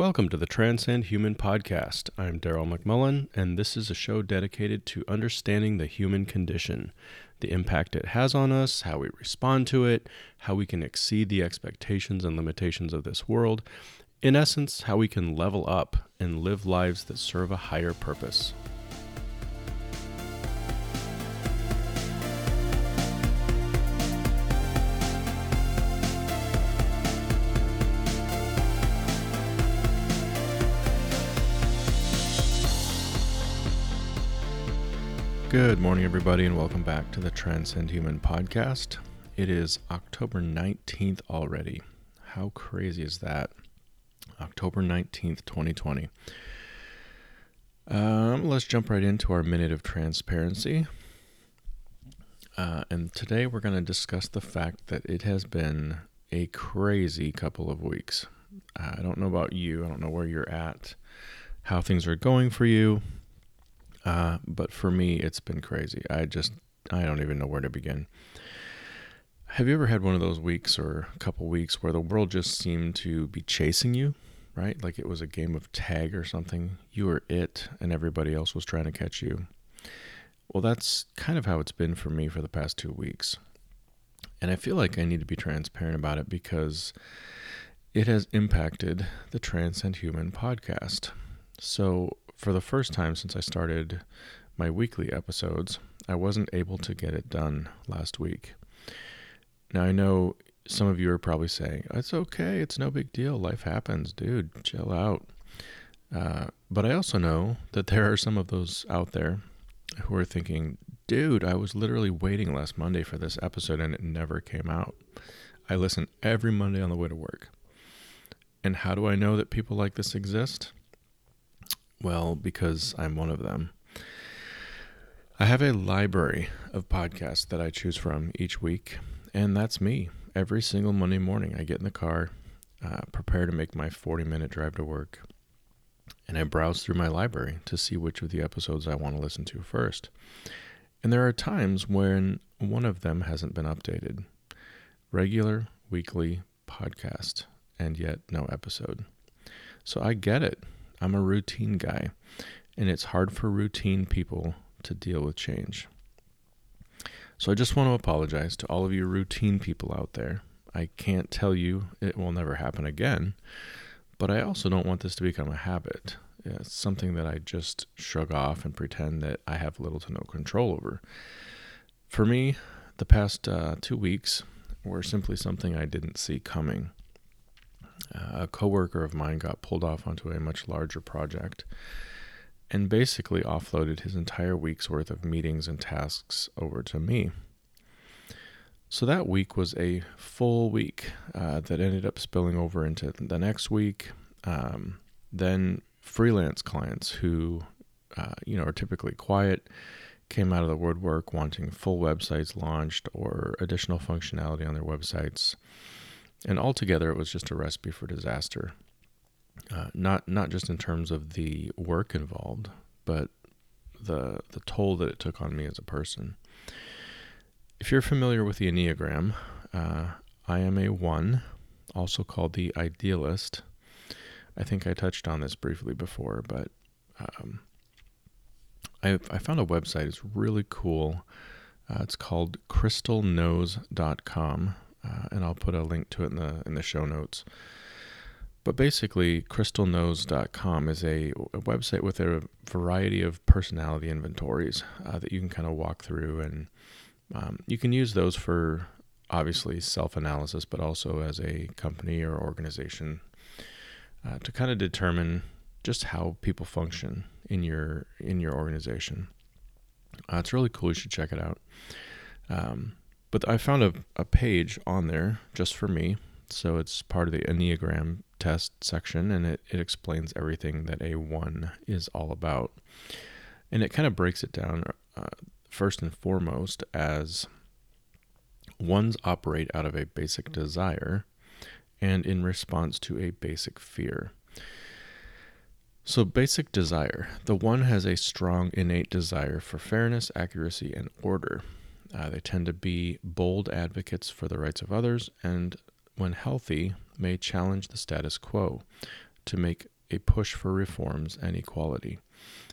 Welcome to the Transcend Human podcast. I'm Daryl McMullen, and this is a show dedicated to understanding the human condition, the impact it has on us, how we respond to it, how we can exceed the expectations and limitations of this world. In essence, how we can level up and live lives that serve a higher purpose. Good morning, everybody, and welcome back to the Transcend Human podcast. It is October 19th already. How crazy is that? October 19th, 2020. Um, let's jump right into our minute of transparency. Uh, and today we're going to discuss the fact that it has been a crazy couple of weeks. Uh, I don't know about you, I don't know where you're at, how things are going for you. Uh, but for me, it's been crazy. I just, I don't even know where to begin. Have you ever had one of those weeks or a couple weeks where the world just seemed to be chasing you, right? Like it was a game of tag or something. You were it and everybody else was trying to catch you. Well, that's kind of how it's been for me for the past two weeks. And I feel like I need to be transparent about it because it has impacted the Transcend Human podcast. So, for the first time since I started my weekly episodes, I wasn't able to get it done last week. Now, I know some of you are probably saying, it's okay, it's no big deal, life happens, dude, chill out. Uh, but I also know that there are some of those out there who are thinking, dude, I was literally waiting last Monday for this episode and it never came out. I listen every Monday on the way to work. And how do I know that people like this exist? Well, because I'm one of them. I have a library of podcasts that I choose from each week, and that's me. Every single Monday morning, I get in the car, uh, prepare to make my 40 minute drive to work, and I browse through my library to see which of the episodes I want to listen to first. And there are times when one of them hasn't been updated. Regular weekly podcast, and yet no episode. So I get it. I'm a routine guy, and it's hard for routine people to deal with change. So I just want to apologize to all of you routine people out there. I can't tell you it will never happen again, but I also don't want this to become a habit. It's something that I just shrug off and pretend that I have little to no control over. For me, the past uh, two weeks were simply something I didn't see coming a coworker of mine got pulled off onto a much larger project and basically offloaded his entire week's worth of meetings and tasks over to me. So that week was a full week uh, that ended up spilling over into the next week. Um, then freelance clients who, uh, you know, are typically quiet came out of the woodwork wanting full websites launched or additional functionality on their websites. And altogether, it was just a recipe for disaster. Uh, not not just in terms of the work involved, but the the toll that it took on me as a person. If you're familiar with the Enneagram, uh, I am a one, also called the idealist. I think I touched on this briefly before, but um, I, I found a website. It's really cool. Uh, it's called crystalknows.com uh, and I'll put a link to it in the in the show notes. But basically, crystalknows.com is a, a website with a variety of personality inventories uh, that you can kind of walk through, and um, you can use those for obviously self analysis, but also as a company or organization uh, to kind of determine just how people function in your in your organization. Uh, it's really cool. You should check it out. Um, but I found a, a page on there just for me. So it's part of the Enneagram test section and it, it explains everything that A1 is all about. And it kind of breaks it down uh, first and foremost as ones operate out of a basic desire and in response to a basic fear. So, basic desire. The one has a strong innate desire for fairness, accuracy, and order. Uh, they tend to be bold advocates for the rights of others and, when healthy, may challenge the status quo. to make a push for reforms and equality.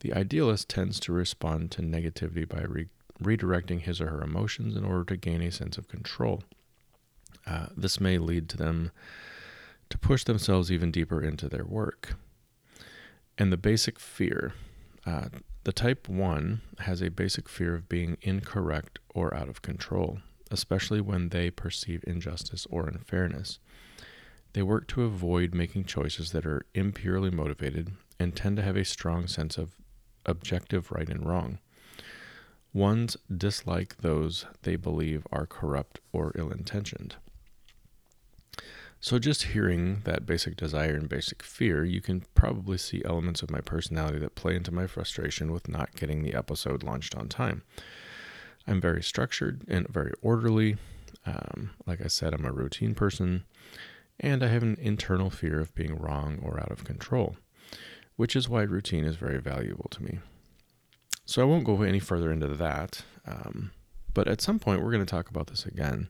The idealist tends to respond to negativity by re- redirecting his or her emotions in order to gain a sense of control. Uh, this may lead to them to push themselves even deeper into their work. And the basic fear uh, the type 1 has a basic fear of being incorrect or out of control, especially when they perceive injustice or unfairness. They work to avoid making choices that are impurely motivated and tend to have a strong sense of objective right and wrong. Ones dislike those they believe are corrupt or ill intentioned. So, just hearing that basic desire and basic fear, you can probably see elements of my personality that play into my frustration with not getting the episode launched on time. I'm very structured and very orderly. Um, like I said, I'm a routine person, and I have an internal fear of being wrong or out of control, which is why routine is very valuable to me. So, I won't go any further into that. Um, but at some point, we're going to talk about this again.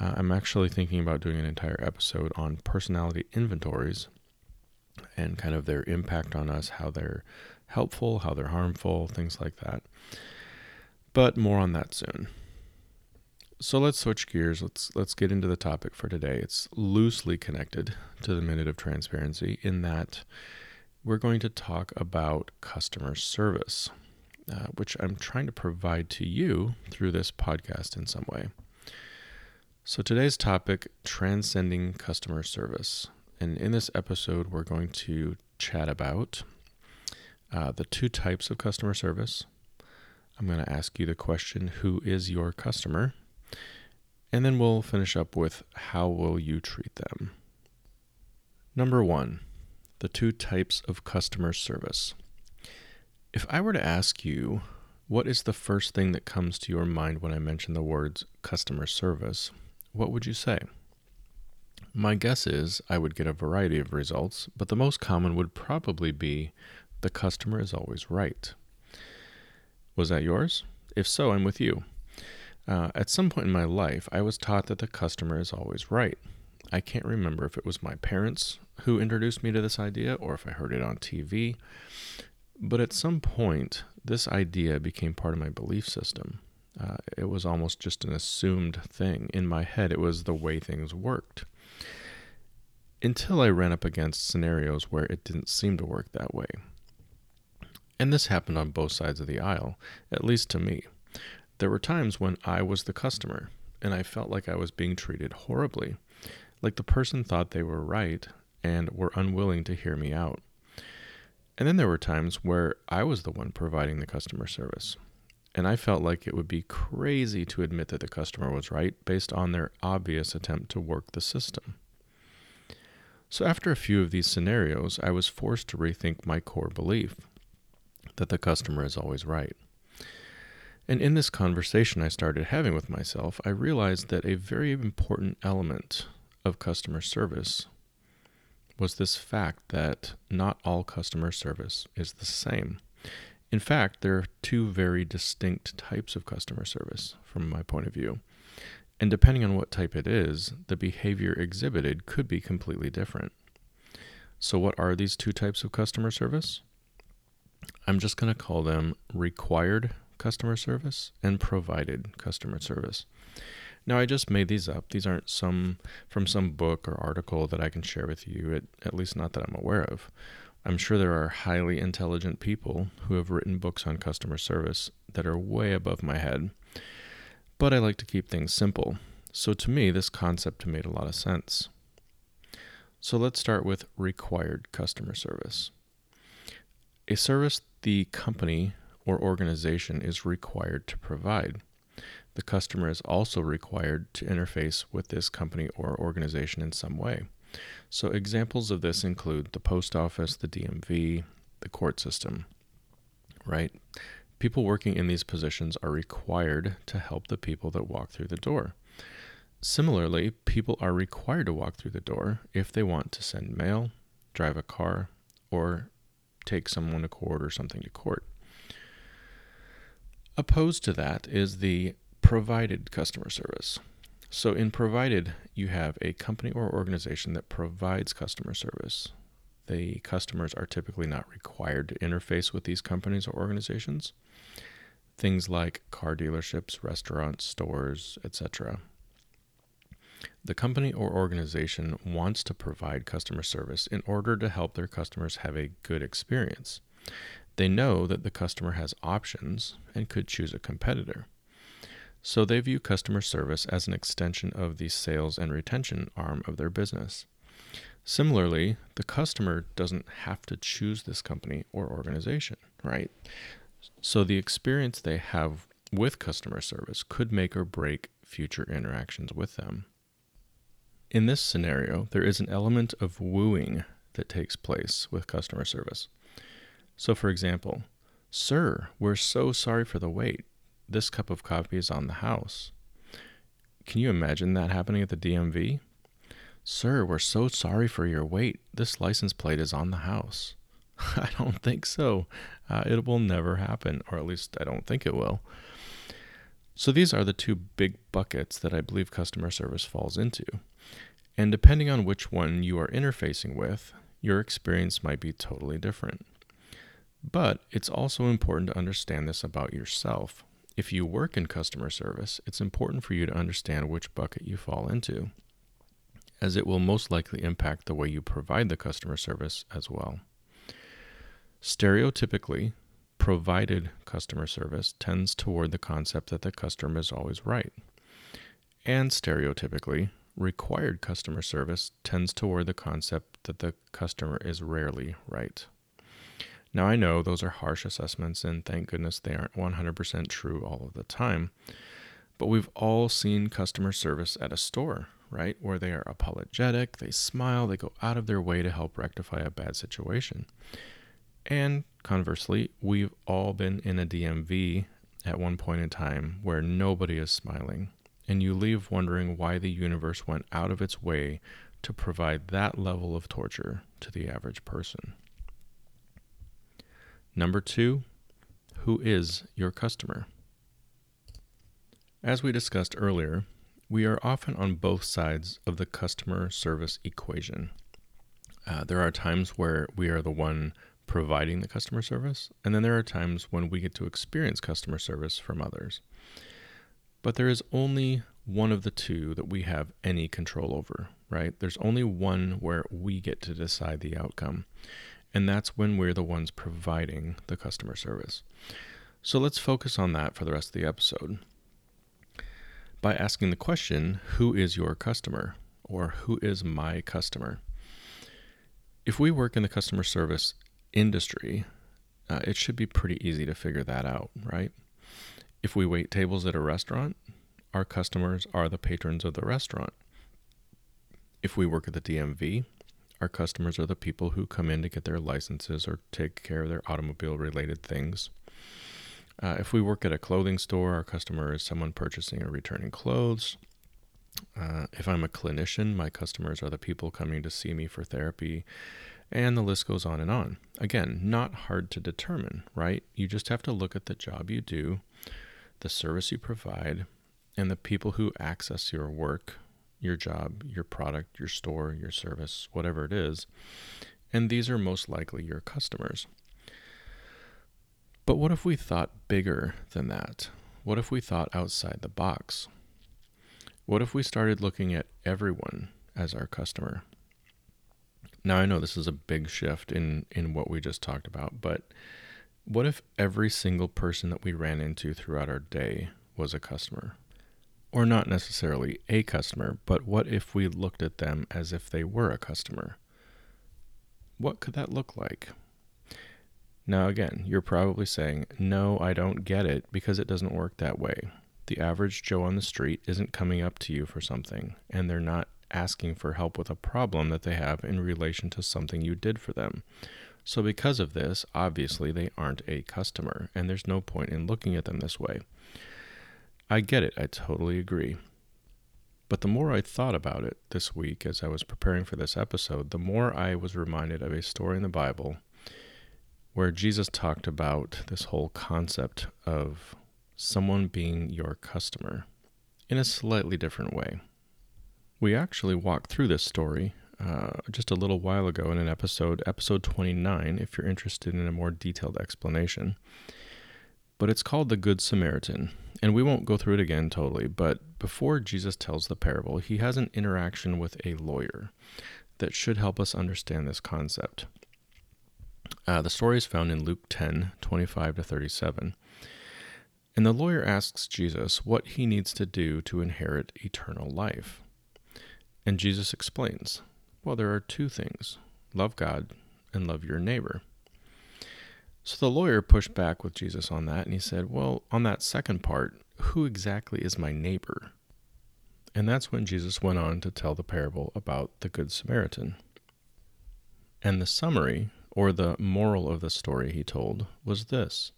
Uh, I'm actually thinking about doing an entire episode on personality inventories and kind of their impact on us, how they're helpful, how they're harmful, things like that. But more on that soon. So let's switch gears. Let's let's get into the topic for today. It's loosely connected to the minute of transparency in that we're going to talk about customer service, uh, which I'm trying to provide to you through this podcast in some way. So, today's topic transcending customer service. And in this episode, we're going to chat about uh, the two types of customer service. I'm going to ask you the question Who is your customer? And then we'll finish up with How will you treat them? Number one, the two types of customer service. If I were to ask you, what is the first thing that comes to your mind when I mention the words customer service? what would you say? My guess is I would get a variety of results, but the most common would probably be the customer is always right. Was that yours? If so, I'm with you. Uh, at some point in my life, I was taught that the customer is always right. I can't remember if it was my parents who introduced me to this idea or if I heard it on TV, but at some point, this idea became part of my belief system. Uh, it was almost just an assumed thing. In my head, it was the way things worked. Until I ran up against scenarios where it didn't seem to work that way. And this happened on both sides of the aisle, at least to me. There were times when I was the customer, and I felt like I was being treated horribly, like the person thought they were right and were unwilling to hear me out. And then there were times where I was the one providing the customer service, and I felt like it would be crazy to admit that the customer was right based on their obvious attempt to work the system. So, after a few of these scenarios, I was forced to rethink my core belief that the customer is always right. And in this conversation I started having with myself, I realized that a very important element of customer service was this fact that not all customer service is the same. In fact, there are two very distinct types of customer service from my point of view. And depending on what type it is, the behavior exhibited could be completely different. So, what are these two types of customer service? I'm just going to call them required customer service and provided customer service. Now, I just made these up. These aren't some from some book or article that I can share with you, at, at least not that I'm aware of. I'm sure there are highly intelligent people who have written books on customer service that are way above my head, but I like to keep things simple. So to me, this concept made a lot of sense. So let's start with required customer service. A service the company or organization is required to provide. The customer is also required to interface with this company or organization in some way. So, examples of this include the post office, the DMV, the court system, right? People working in these positions are required to help the people that walk through the door. Similarly, people are required to walk through the door if they want to send mail, drive a car, or take someone to court or something to court. Opposed to that is the provided customer service. So, in provided, you have a company or organization that provides customer service. the customers are typically not required to interface with these companies or organizations. Things like car dealerships, restaurants, stores, etc. The company or organization wants to provide customer service in order to help their customers have a good experience. They know that the customer has options and could choose a competitor. So they view customer service as an extension of the sales and retention arm of their business. Similarly, the customer doesn't have to choose this company or organization, right? So the experience they have with customer service could make or break future interactions with them. In this scenario, there is an element of wooing that takes place with customer service. So, for example, Sir, we're so sorry for the wait. This cup of coffee is on the house. Can you imagine that happening at the DMV? Sir, we're so sorry for your wait. This license plate is on the house. I don't think so. Uh, it will never happen, or at least I don't think it will. So these are the two big buckets that I believe customer service falls into. And depending on which one you are interfacing with, your experience might be totally different. But it's also important to understand this about yourself. If you work in customer service, it's important for you to understand which bucket you fall into, as it will most likely impact the way you provide the customer service as well. Stereotypically, provided customer service tends toward the concept that the customer is always right. And stereotypically, required customer service tends toward the concept that the customer is rarely right. Now, I know those are harsh assessments, and thank goodness they aren't 100% true all of the time. But we've all seen customer service at a store, right? Where they are apologetic, they smile, they go out of their way to help rectify a bad situation. And conversely, we've all been in a DMV at one point in time where nobody is smiling, and you leave wondering why the universe went out of its way to provide that level of torture to the average person. Number two, who is your customer? As we discussed earlier, we are often on both sides of the customer service equation. Uh, there are times where we are the one providing the customer service, and then there are times when we get to experience customer service from others. But there is only one of the two that we have any control over, right? There's only one where we get to decide the outcome. And that's when we're the ones providing the customer service. So let's focus on that for the rest of the episode by asking the question Who is your customer? or Who is my customer? If we work in the customer service industry, uh, it should be pretty easy to figure that out, right? If we wait tables at a restaurant, our customers are the patrons of the restaurant. If we work at the DMV, our customers are the people who come in to get their licenses or take care of their automobile related things. Uh, if we work at a clothing store, our customer is someone purchasing or returning clothes. Uh, if I'm a clinician, my customers are the people coming to see me for therapy, and the list goes on and on. Again, not hard to determine, right? You just have to look at the job you do, the service you provide, and the people who access your work your job, your product, your store, your service, whatever it is. And these are most likely your customers. But what if we thought bigger than that? What if we thought outside the box? What if we started looking at everyone as our customer? Now, I know this is a big shift in, in what we just talked about, but what if every single person that we ran into throughout our day was a customer? Or not necessarily a customer, but what if we looked at them as if they were a customer? What could that look like? Now, again, you're probably saying, No, I don't get it because it doesn't work that way. The average Joe on the street isn't coming up to you for something, and they're not asking for help with a problem that they have in relation to something you did for them. So, because of this, obviously they aren't a customer, and there's no point in looking at them this way. I get it, I totally agree. But the more I thought about it this week as I was preparing for this episode, the more I was reminded of a story in the Bible where Jesus talked about this whole concept of someone being your customer in a slightly different way. We actually walked through this story uh, just a little while ago in an episode, episode 29, if you're interested in a more detailed explanation. But it's called the Good Samaritan. And we won't go through it again totally, but before Jesus tells the parable, he has an interaction with a lawyer that should help us understand this concept. Uh, the story is found in Luke 10 25 to 37. And the lawyer asks Jesus what he needs to do to inherit eternal life. And Jesus explains well, there are two things love God and love your neighbor. So the lawyer pushed back with Jesus on that, and he said, Well, on that second part, who exactly is my neighbor? And that's when Jesus went on to tell the parable about the Good Samaritan. And the summary, or the moral of the story he told, was this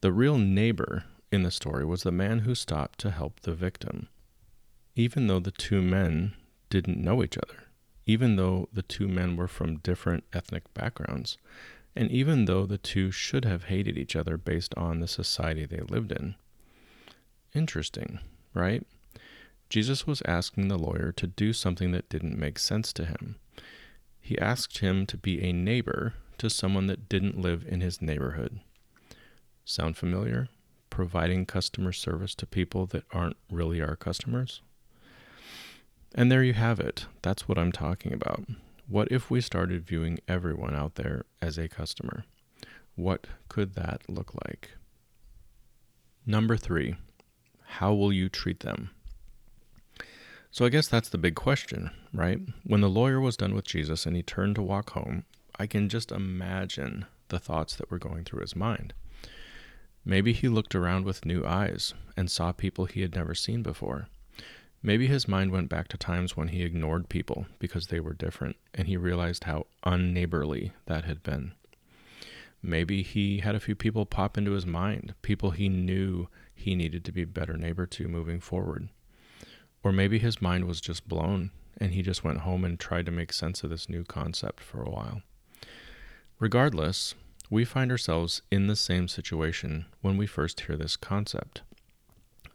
The real neighbor in the story was the man who stopped to help the victim. Even though the two men didn't know each other, even though the two men were from different ethnic backgrounds, and even though the two should have hated each other based on the society they lived in. Interesting, right? Jesus was asking the lawyer to do something that didn't make sense to him. He asked him to be a neighbor to someone that didn't live in his neighborhood. Sound familiar? Providing customer service to people that aren't really our customers? And there you have it. That's what I'm talking about. What if we started viewing everyone out there as a customer? What could that look like? Number three, how will you treat them? So I guess that's the big question, right? When the lawyer was done with Jesus and he turned to walk home, I can just imagine the thoughts that were going through his mind. Maybe he looked around with new eyes and saw people he had never seen before. Maybe his mind went back to times when he ignored people because they were different, and he realized how unneighborly that had been. Maybe he had a few people pop into his mind, people he knew he needed to be a better neighbor to moving forward. Or maybe his mind was just blown, and he just went home and tried to make sense of this new concept for a while. Regardless, we find ourselves in the same situation when we first hear this concept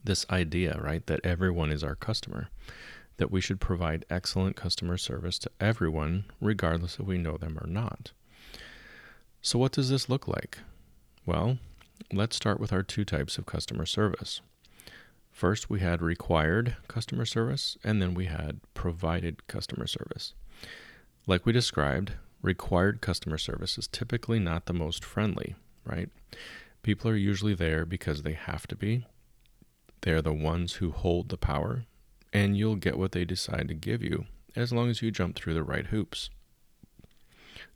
this idea, right, that everyone is our customer, that we should provide excellent customer service to everyone, regardless if we know them or not. So, what does this look like? Well, let's start with our two types of customer service. First, we had required customer service, and then we had provided customer service. Like we described, required customer service is typically not the most friendly, right? People are usually there because they have to be, they're the ones who hold the power, and you'll get what they decide to give you as long as you jump through the right hoops.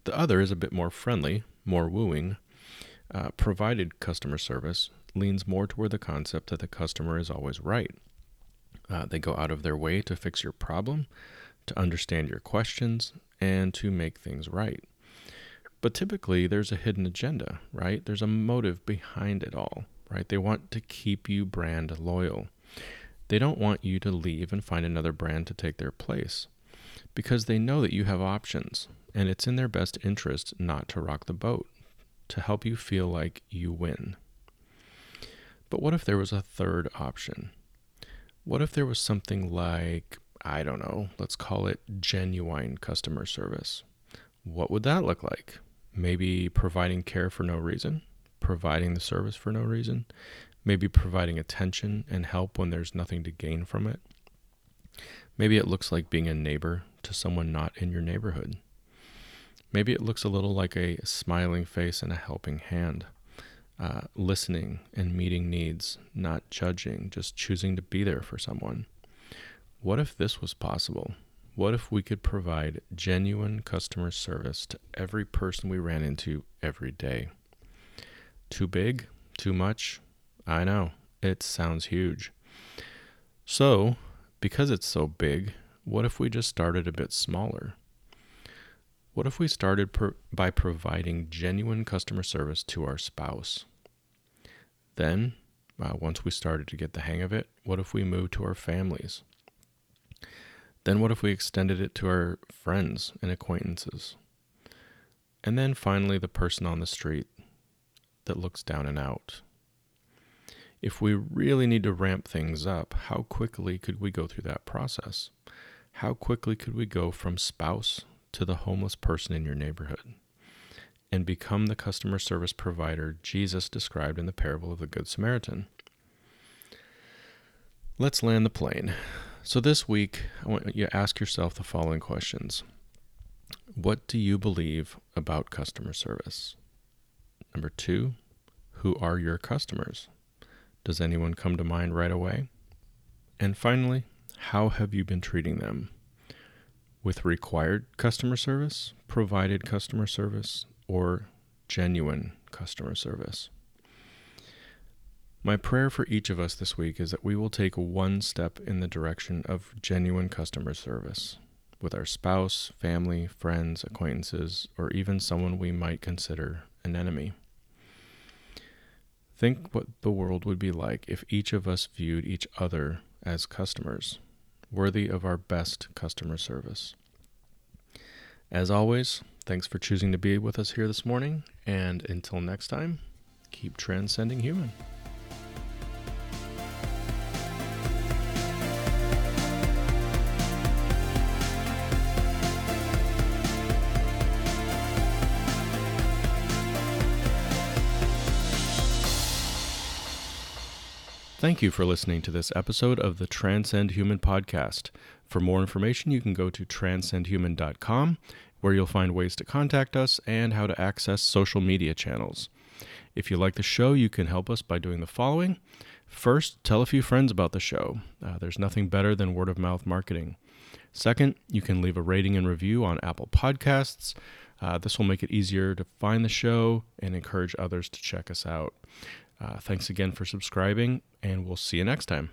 The other is a bit more friendly, more wooing. Uh, provided customer service leans more toward the concept that the customer is always right. Uh, they go out of their way to fix your problem, to understand your questions, and to make things right. But typically, there's a hidden agenda, right? There's a motive behind it all right? They want to keep you brand loyal. They don't want you to leave and find another brand to take their place because they know that you have options and it's in their best interest not to rock the boat, to help you feel like you win. But what if there was a third option? What if there was something like, I don't know, let's call it genuine customer service? What would that look like? Maybe providing care for no reason? Providing the service for no reason, maybe providing attention and help when there's nothing to gain from it. Maybe it looks like being a neighbor to someone not in your neighborhood. Maybe it looks a little like a smiling face and a helping hand, uh, listening and meeting needs, not judging, just choosing to be there for someone. What if this was possible? What if we could provide genuine customer service to every person we ran into every day? Too big? Too much? I know. It sounds huge. So, because it's so big, what if we just started a bit smaller? What if we started per- by providing genuine customer service to our spouse? Then, uh, once we started to get the hang of it, what if we moved to our families? Then, what if we extended it to our friends and acquaintances? And then finally, the person on the street that looks down and out. If we really need to ramp things up, how quickly could we go through that process? How quickly could we go from spouse to the homeless person in your neighborhood and become the customer service provider Jesus described in the parable of the Good Samaritan? Let's land the plane. So, this week, I want you to ask yourself the following questions What do you believe about customer service? Number two, who are your customers? Does anyone come to mind right away? And finally, how have you been treating them? With required customer service, provided customer service, or genuine customer service? My prayer for each of us this week is that we will take one step in the direction of genuine customer service with our spouse, family, friends, acquaintances, or even someone we might consider an enemy. Think what the world would be like if each of us viewed each other as customers, worthy of our best customer service. As always, thanks for choosing to be with us here this morning, and until next time, keep transcending human. Thank you for listening to this episode of the Transcend Human podcast. For more information, you can go to transcendhuman.com, where you'll find ways to contact us and how to access social media channels. If you like the show, you can help us by doing the following. First, tell a few friends about the show. Uh, there's nothing better than word of mouth marketing. Second, you can leave a rating and review on Apple Podcasts. Uh, this will make it easier to find the show and encourage others to check us out. Uh, thanks again for subscribing, and we'll see you next time.